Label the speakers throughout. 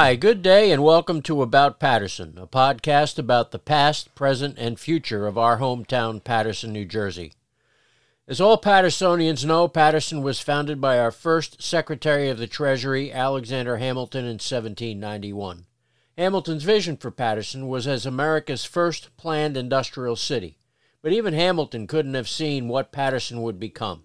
Speaker 1: Hi, good day, and welcome to About Paterson, a podcast about the past, present, and future of our hometown, Paterson, New Jersey. As all Patersonians know, Paterson was founded by our first Secretary of the Treasury, Alexander Hamilton, in 1791. Hamilton's vision for Paterson was as America's first planned industrial city, but even Hamilton couldn't have seen what Paterson would become.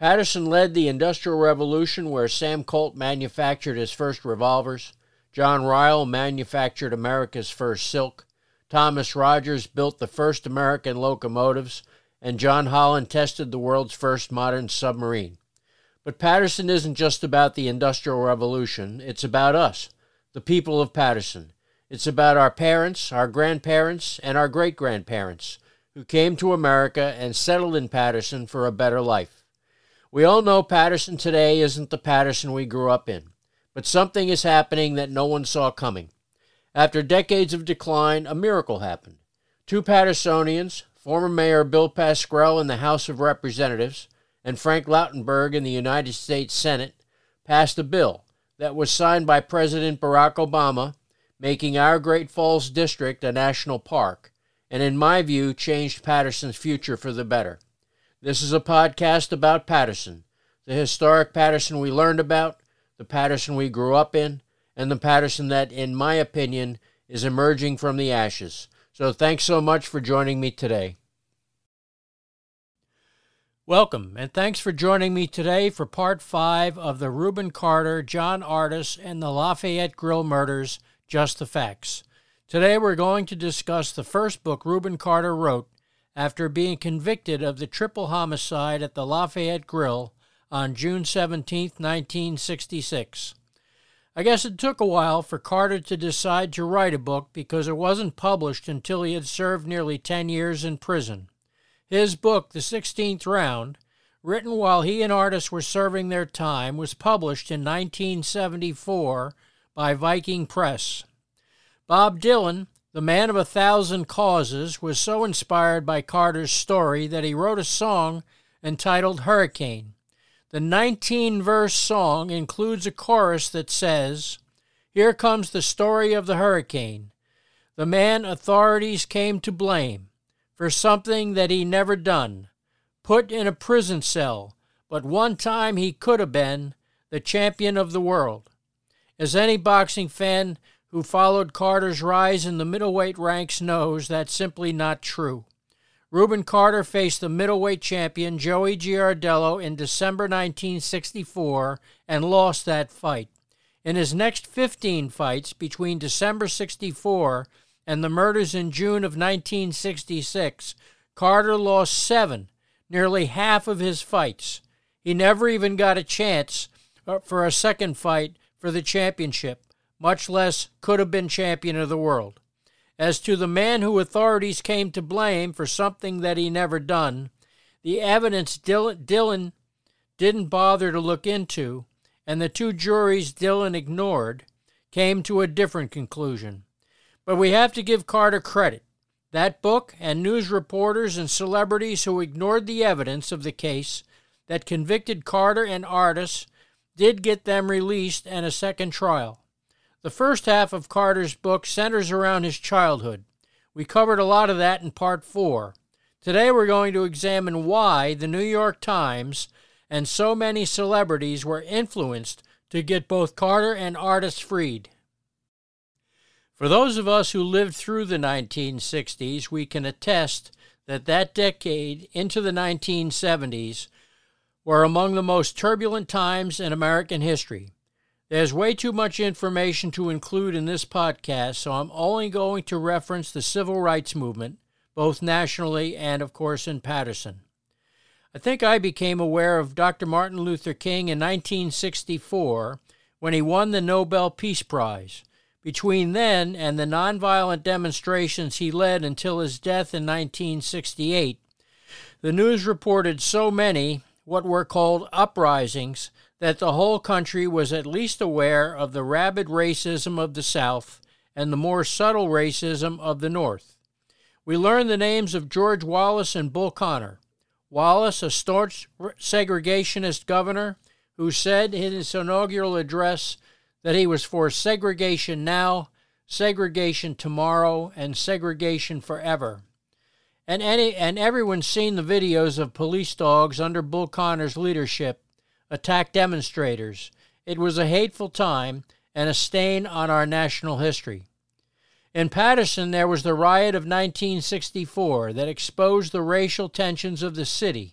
Speaker 1: Paterson led the Industrial Revolution, where Sam Colt manufactured his first revolvers, John Ryle manufactured America's first silk, Thomas Rogers built the first American locomotives, and John Holland tested the world's first modern submarine. But Paterson isn't just about the Industrial Revolution, it's about us, the people of Paterson. It's about our parents, our grandparents, and our great grandparents who came to America and settled in Paterson for a better life. We all know Paterson today isn't the Paterson we grew up in, but something is happening that no one saw coming. After decades of decline, a miracle happened. Two Patersonians, former Mayor Bill Pascrell in the House of Representatives and Frank Lautenberg in the United States Senate, passed a bill that was signed by President Barack Obama, making our Great Falls District a national park, and in my view, changed Paterson's future for the better. This is a podcast about Paterson, the historic Paterson we learned about, the Paterson we grew up in, and the Paterson that, in my opinion, is emerging from the ashes. So thanks so much for joining me today. Welcome, and thanks for joining me today for part five of the Rubin Carter, John Artis, and the Lafayette Grill murders Just the Facts. Today we're going to discuss the first book Rubin Carter wrote after being convicted of the triple homicide at the Lafayette Grill on June 17, 1966. I guess it took a while for Carter to decide to write a book because it wasn't published until he had served nearly 10 years in prison. His book, The 16th Round, written while he and Artis were serving their time, was published in 1974 by Viking Press. Bob Dylan, the man of a thousand causes was so inspired by Carter's story that he wrote a song entitled Hurricane. The 19 verse song includes a chorus that says, Here comes the story of the hurricane. The man authorities came to blame for something that he never done, put in a prison cell, but one time he could have been the champion of the world. As any boxing fan who followed Carter's rise in the middleweight ranks knows that's simply not true. Rubin Carter faced the middleweight champion Joey Giardello in December 1964 and lost that fight. In his next 15 fights between December 64 and the murders in June of 1966, Carter lost seven, nearly half of his fights. He never even got a chance uh, for a second fight for the championship much less could have been champion of the world. As to the man who authorities came to blame for something that he never done, the evidence Dylan didn't bother to look into, and the two juries Dylan ignored, came to a different conclusion. But we have to give Carter credit. That book and news reporters and celebrities who ignored the evidence of the case that convicted Carter and Artis did get them released and a second trial. The first half of Carter's book centers around his childhood. We covered a lot of that in part four. Today we're going to examine why the New York Times and so many celebrities were influenced to get both Carter and Artis freed. For those of us who lived through the 1960s, we can attest that that decade into the 1970s were among the most turbulent times in American history. There's way too much information to include in this podcast, so I'm only going to reference the civil rights movement, both nationally and, of course, in Paterson. I think I became aware of Dr. Martin Luther King in 1964 when he won the Nobel Peace Prize. Between then and the nonviolent demonstrations he led until his death in 1968, the news reported so many what were called uprisings that the whole country was at least aware of the rabid racism of the South and the more subtle racism of the North. We learned the names of George Wallace and Bull Connor. Wallace, a staunch segregationist governor, who said in his inaugural address that he was for segregation now, segregation tomorrow, and segregation forever. And any and everyone's seen the videos of police dogs under Bull Connor's leadership attack demonstrators. It was a hateful time and a stain on our national history. In Paterson, there was the riot of 1964 that exposed the racial tensions of the city,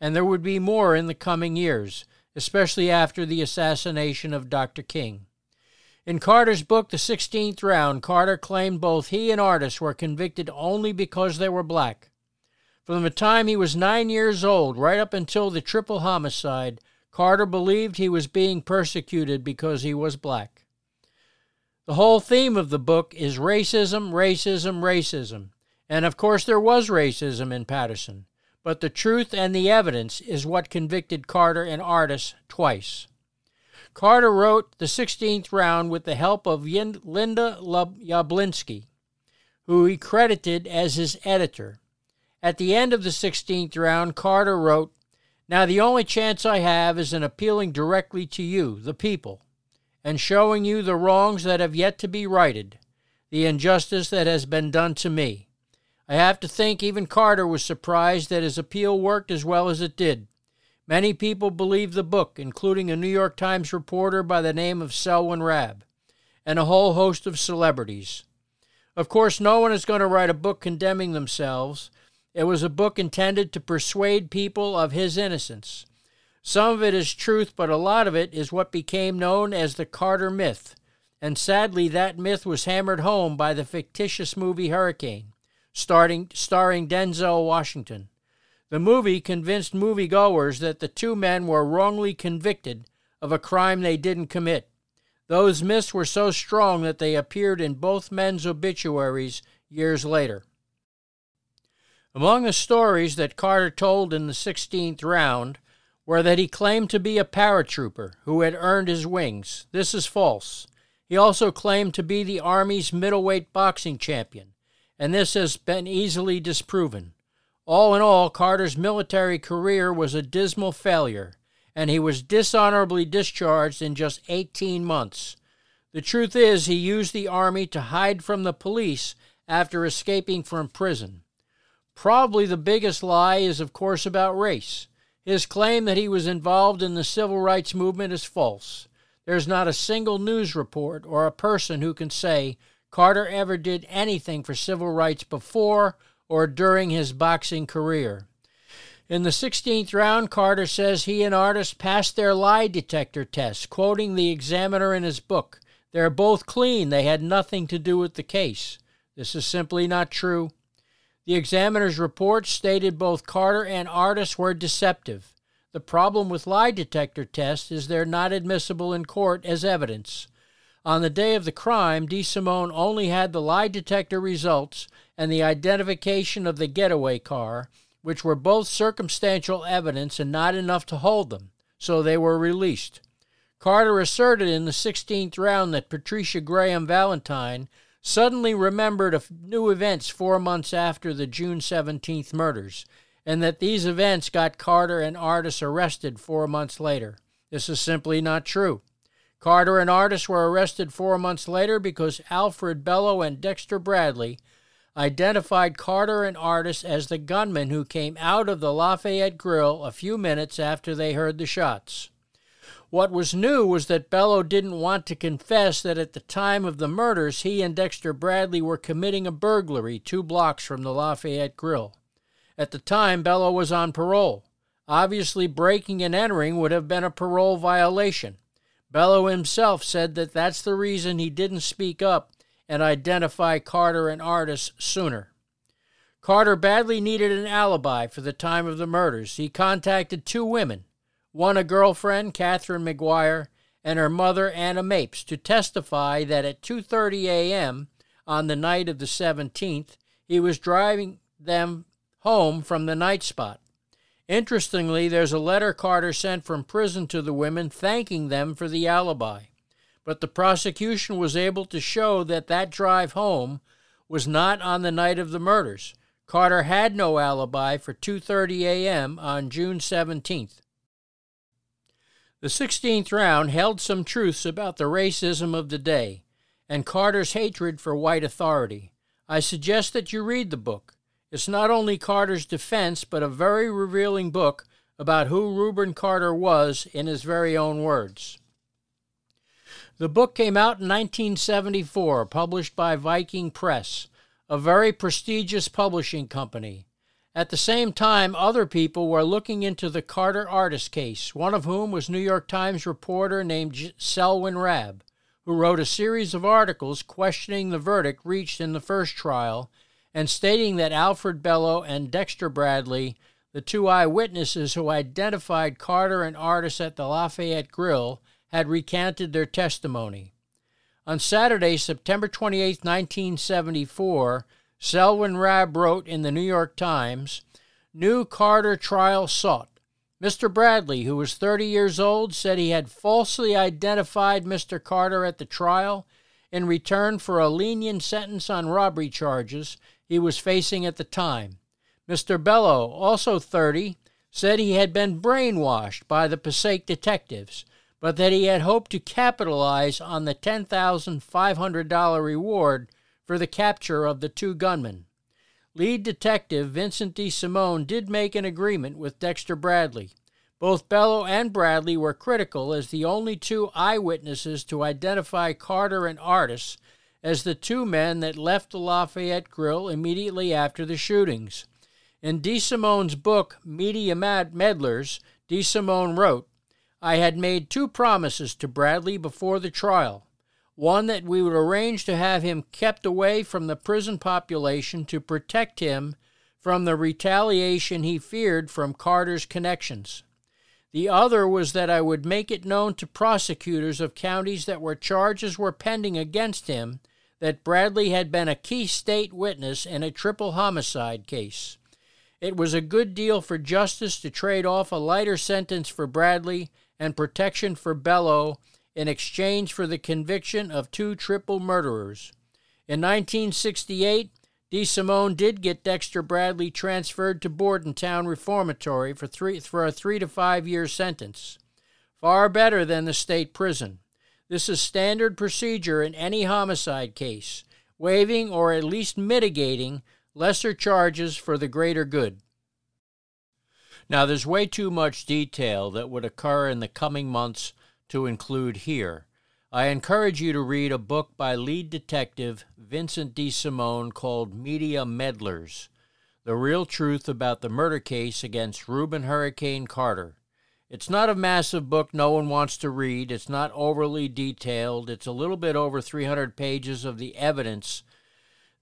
Speaker 1: and there would be more in the coming years, especially after the assassination of Dr. King. In Carter's book, The Sixteenth Round, Carter claimed both he and Artis were convicted only because they were black. From the time he was nine years old right up until the triple homicide, Carter believed he was being persecuted because he was black. The whole theme of the book is racism, racism, racism. And of course, there was racism in Paterson, but the truth and the evidence is what convicted Carter and Artis twice. Carter wrote the 16th round with the help of Linda Yablonsky, who he credited as his editor. At the end of the 16th round, Carter wrote, Now the only chance I have is in appealing directly to you, the people, and showing you the wrongs that have yet to be righted, the injustice that has been done to me. I have to think even Carter was surprised that his appeal worked as well as it did. Many people believed the book, including a New York Times reporter by the name of Selwyn Raab, and a whole host of celebrities. Of course, no one is going to write a book condemning themselves. It was a book intended to persuade people of his innocence. Some of it is truth, but a lot of it is what became known as the Carter myth. And sadly, that myth was hammered home by the fictitious movie Hurricane, starting, starring Denzel Washington. The movie convinced moviegoers that the two men were wrongly convicted of a crime they didn't commit. Those myths were so strong that they appeared in both men's obituaries years later. Among the stories that Carter told in the 16th round were that he claimed to be a paratrooper who had earned his wings. This is false. He also claimed to be the Army's middleweight boxing champion, and this has been easily disproven. All in all, Carter's military career was a dismal failure, and he was dishonorably discharged in just 18 months. The truth is, he used the Army to hide from the police after escaping from prison. Probably the biggest lie is, of course, about race. His claim that he was involved in the civil rights movement is false. There's not a single news report or a person who can say Carter ever did anything for civil rights before or during his boxing career. In the 16th round, Carter says he and Artis passed their lie detector test, quoting the examiner in his book. They're both clean. They had nothing to do with the case. This is simply not true. The examiner's report stated both Carter and Artis were deceptive. The problem with lie detector tests is they're not admissible in court as evidence. On the day of the crime, DeSimone only had the lie detector results and the identification of the getaway car, which were both circumstantial evidence and not enough to hold them, so they were released. Carter asserted in the 16th round that Patricia Graham Valentine suddenly remembered of new events four months after the June 17th murders, and that these events got Carter and Artis arrested four months later. This is simply not true. Carter and Artis were arrested four months later because Alfred Bello and Dexter Bradley identified Carter and Artis as the gunmen who came out of the Lafayette Grill a few minutes after they heard the shots. What was new was that Bello didn't want to confess that at the time of the murders he and Dexter Bradley were committing a burglary two blocks from the Lafayette Grill. At the time, Bello was on parole. Obviously, breaking and entering would have been a parole violation. Bello himself said that that's the reason he didn't speak up and identify Carter and Artis sooner. Carter badly needed an alibi for the time of the murders. He contacted two women, one a girlfriend, Catherine McGuire, and her mother, Anna Mapes, to testify that at 2:30 a.m. on the night of the 17th, he was driving them home from the night spot. Interestingly, there's a letter Carter sent from prison to the women thanking them for the alibi. But the prosecution was able to show that that drive home was not on the night of the murders. Carter had no alibi for 2:30 a.m. on June 17th. The 16th round held some truths about the racism of the day and Carter's hatred for white authority. I suggest that you read the book. It's not only Carter's defense, but a very revealing book about who Rubin Carter was in his very own words. The book came out in 1974, published by Viking Press, a very prestigious publishing company. At the same time, other people were looking into the Carter Artis case, one of whom was New York Times reporter named Selwyn Raab, who wrote a series of articles questioning the verdict reached in the first trial and stating that Alfred Bello and Dexter Bradley, the two eyewitnesses who identified Carter and Artis at the Lafayette Grill, had recanted their testimony. On Saturday, September 28, 1974, Selwyn Raab wrote in the New York Times New Carter trial sought. Mr. Bradley, who was 30 years old, said he had falsely identified Mr. Carter at the trial in return for a lenient sentence on robbery charges he was facing at the time. Mr. Bello, also 30, said he had been brainwashed by the Passaic detectives, but that he had hoped to capitalize on the $10,500 reward for the capture of the two gunmen. Lead detective Vincent DeSimone did make an agreement with Dexter Bradley. Both Bello and Bradley were critical as the only two eyewitnesses to identify Carter and Artis as the two men that left the Lafayette Grill immediately after the shootings. In DeSimone's book, Media Meddlers, DeSimone wrote, I had made two promises to Bradley before the trial one that we would arrange to have him kept away from the prison population to protect him from the retaliation he feared from Carter's connections. The other was that I would make it known to prosecutors of counties that where charges were pending against him that Bradley had been a key state witness in a triple homicide case. It was a good deal for justice to trade off a lighter sentence for Bradley and protection for Bello in exchange for the conviction of two triple murderers. In 1968, DeSimone did get Dexter Bradley transferred to Bordentown Reformatory for, three, for a three to five year sentence. Far better than the state prison. This is standard procedure in any homicide case, waiving or at least mitigating lesser charges for the greater good. Now, there's way too much detail that would occur in the coming months to include here. I encourage you to read a book by lead detective Vincent DeSimone called Media Meddlers The Real Truth About the Murder Case Against Rubin Hurricane Carter. It's not a massive book no one wants to read. It's not overly detailed. It's a little bit over 300 pages of the evidence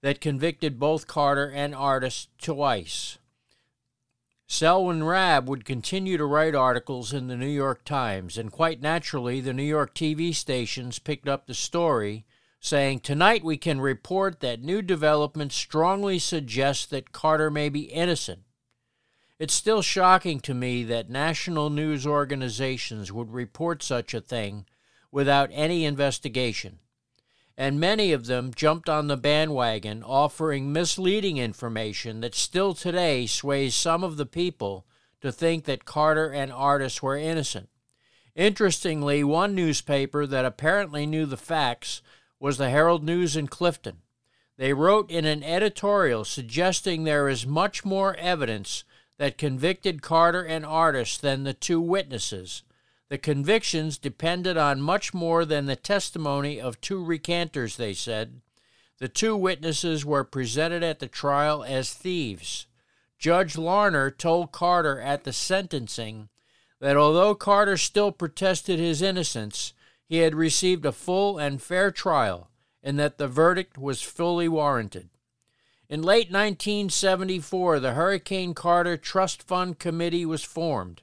Speaker 1: that convicted both Carter and Artis twice. Selwyn Raab would continue to write articles in the New York Times, and quite naturally, the New York TV stations picked up the story, saying, Tonight we can report that new developments strongly suggest that Carter may be innocent. It's still shocking to me that national news organizations would report such a thing without any investigation and many of them jumped on the bandwagon, offering misleading information that still today sways some of the people to think that Carter and Artis were innocent. Interestingly, one newspaper that apparently knew the facts was the Herald News in Clifton. They wrote in an editorial suggesting there is much more evidence that convicted Carter and Artis than the two witnesses, the convictions depended on much more than the testimony of two recanters, they said. The two witnesses were presented at the trial as thieves. Judge Larner told Carter at the sentencing that although Carter still protested his innocence, he had received a full and fair trial and that the verdict was fully warranted. In late 1974, the Hurricane Carter Trust Fund Committee was formed.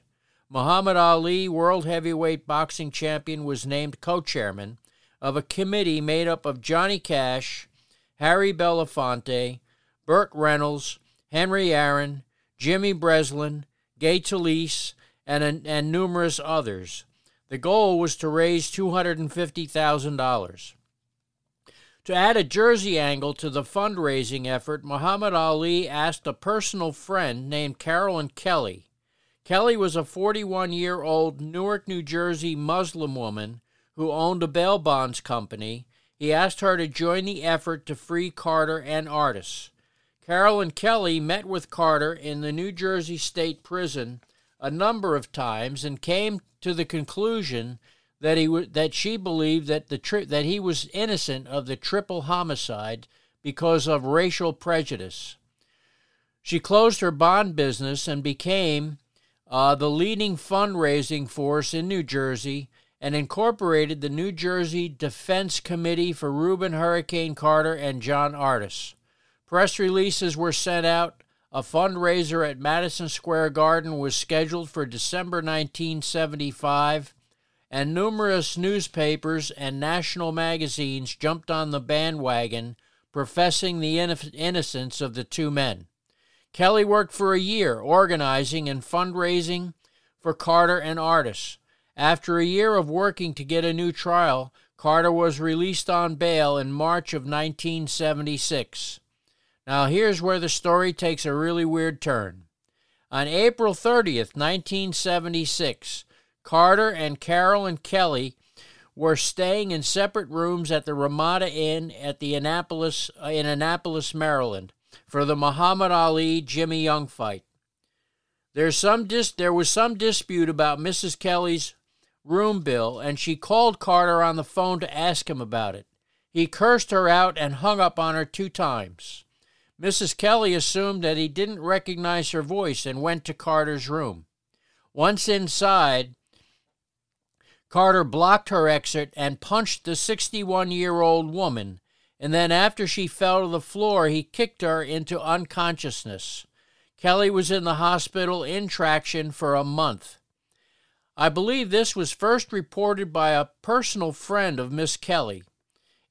Speaker 1: Muhammad Ali, world heavyweight boxing champion, was named co chairman of a committee made up of Johnny Cash, Harry Belafonte, Burt Reynolds, Henry Aaron, Jimmy Breslin, Gay Talese, and, and numerous others. The goal was to raise $250,000. To add a Jersey angle to the fundraising effort, Muhammad Ali asked a personal friend named Carolyn Kelly Kelly was a 41 year old Newark, New Jersey Muslim woman who owned a bail bonds company. He asked her to join the effort to free Carter and Artis. Carolyn Kelly met with Carter in the New Jersey State Prison a number of times and came to the conclusion that he w- that she believed that the tri- that he was innocent of the triple homicide because of racial prejudice. She closed her bond business and became uh, the leading fundraising force in New Jersey and incorporated the New Jersey Defense Committee for Rubin Hurricane Carter and John Artis. Press releases were sent out. A fundraiser at Madison Square Garden was scheduled for December 1975 and numerous newspapers and national magazines jumped on the bandwagon professing the innocence of the two men. Kelly worked for a year organizing and fundraising for Carter and Artis. After a year of working to get a new trial, Carter was released on bail in March of 1976. Now, here's where the story takes a really weird turn. On April 30th, 1976, Carter and Carolyn Kelly were staying in separate rooms at the Ramada Inn at the Annapolis uh, in Annapolis, Maryland, for the Muhammad Ali Jimmy Young fight. There's some dis- there was some dispute about Mrs. Kelly's room bill, and she called Carter on the phone to ask him about it. He cursed her out and hung up on her two times. Mrs. Kelly assumed that he didn't recognize her voice and went to Carter's room. Once inside, Carter blocked her exit and punched the 61 year old woman, and then after she fell to the floor, he kicked her into unconsciousness. Kelly was in the hospital in traction for a month. I believe this was first reported by a personal friend of Miss Kelly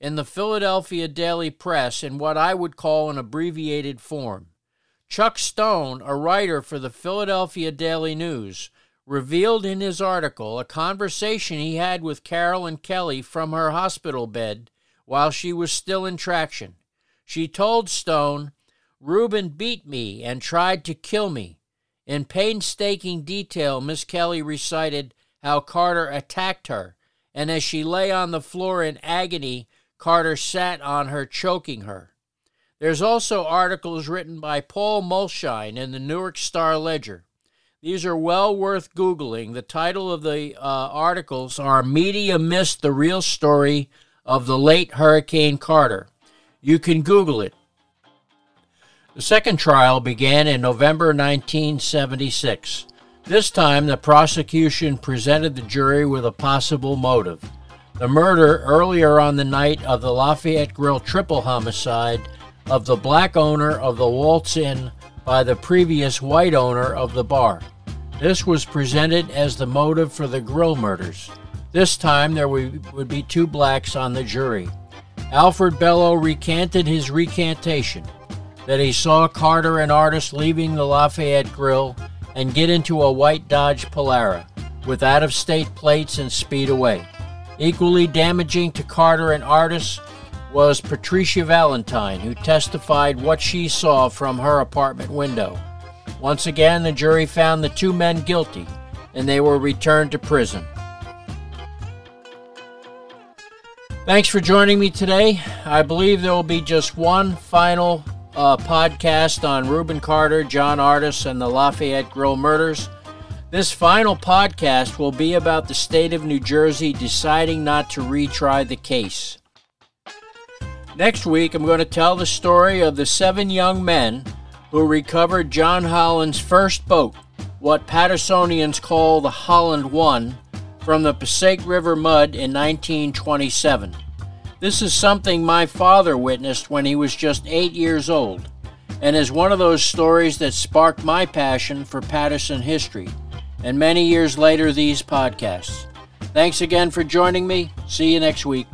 Speaker 1: in the Philadelphia Daily Press in what I would call an abbreviated form. Chuck Stone, a writer for the Philadelphia Daily News, revealed in his article a conversation he had with Carolyn Kelly from her hospital bed while she was still in traction. She told Stone, Rubin beat me and tried to kill me. In painstaking detail, Miss Kelly recited how Carter attacked her, and as she lay on the floor in agony, Carter sat on her, choking her. There's also articles written by Paul Mulshine in the Newark Star Ledger. These are well worth Googling. The title of the uh, articles are Media Missed the Real Story of the Late Hurricane Carter. You can Google it. The second trial began in November 1976. This time, the prosecution presented the jury with a possible motive. The murder earlier on the night of the Lafayette Grill triple homicide of the black owner of the Waltz Inn by the previous white owner of the bar. This was presented as the motive for the grill murders. This time there would be two blacks on the jury. Alfred Bello recanted his recantation that he saw Carter and Artis leaving the Lafayette Grill and get into a white Dodge Polara with out of state plates and speed away. Equally damaging to Carter and Artis was Patricia Valentine, who testified what she saw from her apartment window. Once again, the jury found the two men guilty and they were returned to prison. Thanks for joining me today. I believe there will be just one final uh, podcast on Rubin Carter, John Artis, and the Lafayette Grill murders. This final podcast will be about the state of New Jersey deciding not to retry the case. Next week, I'm going to tell the story of the seven young men who recovered John Holland's first boat, what Patersonians call the Holland One, from the Passaic River mud in 1927. This is something my father witnessed when he was just eight years old, and is one of those stories that sparked my passion for Paterson history, and many years later, these podcasts. Thanks again for joining me. See you next week.